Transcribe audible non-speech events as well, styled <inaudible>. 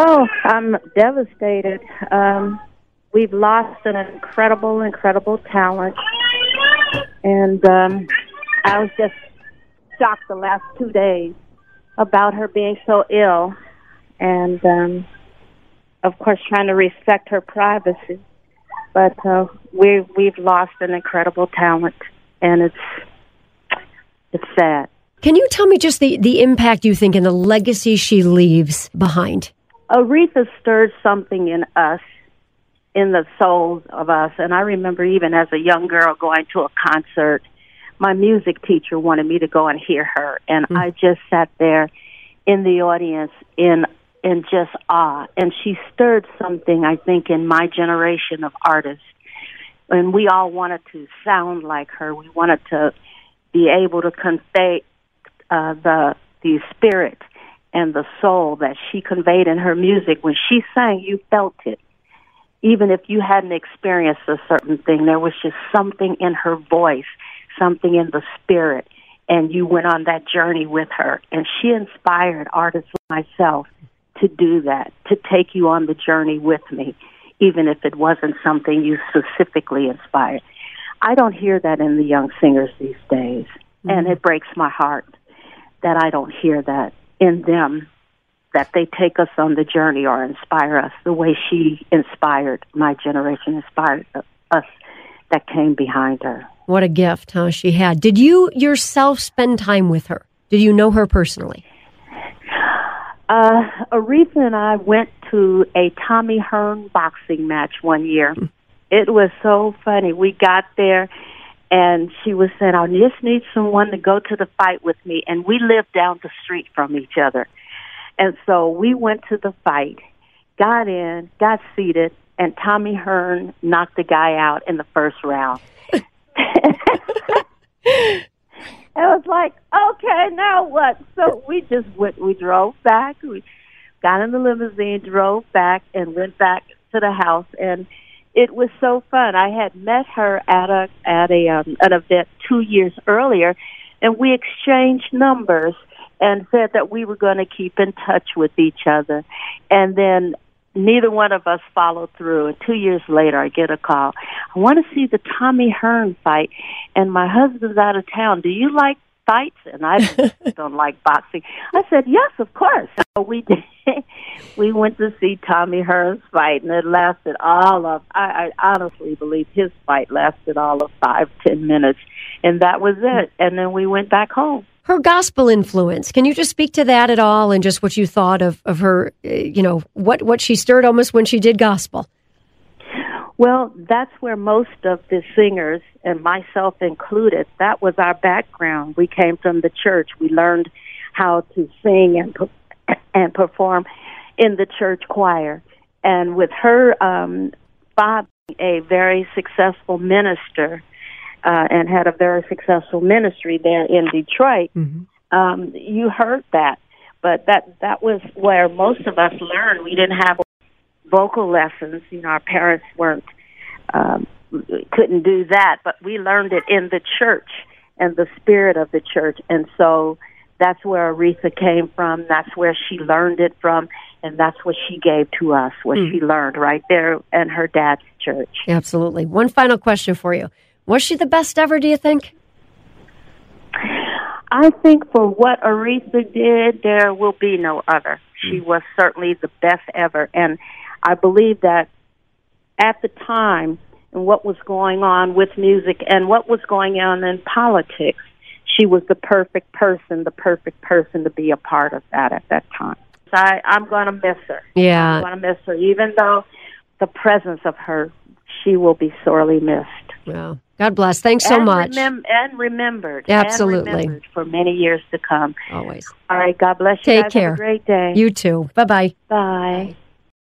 Oh, I'm devastated. Um, we've lost an incredible, incredible talent, and um, I was just shocked the last two days about her being so ill, and um, of course, trying to respect her privacy. But uh, we we've lost an incredible talent, and it's it's sad. Can you tell me just the, the impact you think and the legacy she leaves behind? Aretha stirred something in us, in the souls of us. And I remember even as a young girl going to a concert, my music teacher wanted me to go and hear her. And mm. I just sat there in the audience in in just awe. And she stirred something, I think, in my generation of artists. And we all wanted to sound like her. We wanted to be able to convey uh, the the spirit and the soul that she conveyed in her music. When she sang, you felt it. Even if you hadn't experienced a certain thing, there was just something in her voice, something in the spirit, and you went on that journey with her. And she inspired artists like myself to do that, to take you on the journey with me, even if it wasn't something you specifically inspired. I don't hear that in the young singers these days, mm-hmm. and it breaks my heart that I don't hear that in them, that they take us on the journey or inspire us the way she inspired my generation, inspired us that came behind her. What a gift, huh? She had. Did you yourself spend time with her? Did you know her personally? Uh, Aretha and I went to a Tommy Hearns boxing match one year. Hmm. It was so funny. We got there and she was saying, I just need someone to go to the fight with me. And we lived down the street from each other. And so we went to the fight, got in, got seated, and Tommy Hearns knocked the guy out in the first round. <laughs> It was like, okay, now what? So we just went, we drove back, we got in the limousine, drove back, and went back to the house, and it was so fun. I had met her at a at a um, an event two years earlier, and we exchanged numbers and said that we were going to keep in touch with each other. And then neither one of us followed through. And two years later, I get a call. I want to see the Tommy Hearns fight, and my husband's out of town. Do you like fights, and I <laughs> don't like boxing. I said, yes, of course. So we did. We went to see Tommy Hearns' fight, and it lasted all of. I, I honestly believe his fight lasted all of five, ten minutes, and that was it. And then we went back home. Her gospel influence. Can you just speak to that at all, and just what you thought of of her? Uh, you know, what what she stirred almost when she did gospel. Well, that's where most of the singers, and myself included, that was our background. We came from the church. We learned how to sing and <coughs> and perform in the church choir. And with her um, father, a very successful minister, uh, and had a very successful ministry there in Detroit, mm-hmm. um, you heard that. But that that was where most of us learned. We didn't have vocal lessons. You know, our parents weren't um, couldn't do that, but we learned it in the church and the spirit of the church, and so that's where Aretha came from. That's where she learned it from, and that's what she gave to us. What mm. she learned right there in her dad's church. Absolutely. One final question for you: Was she the best ever? Do you think? I think for what Aretha did, there will be no other. She hmm. was certainly the best ever, and I believe that at the time and what was going on with music and what was going on in politics, she was the perfect person, the perfect person to be a part of that at that time. So I, I'm going to miss her. Yeah. I'm going to miss her, even though the presence of her, she will be sorely missed. Well, God bless. Thanks so and much. Remem- and remembered. Absolutely. And remembered for many years to come. Always. All right. God bless you. Take guys. care. Have a great day. You too. Bye-bye. Bye.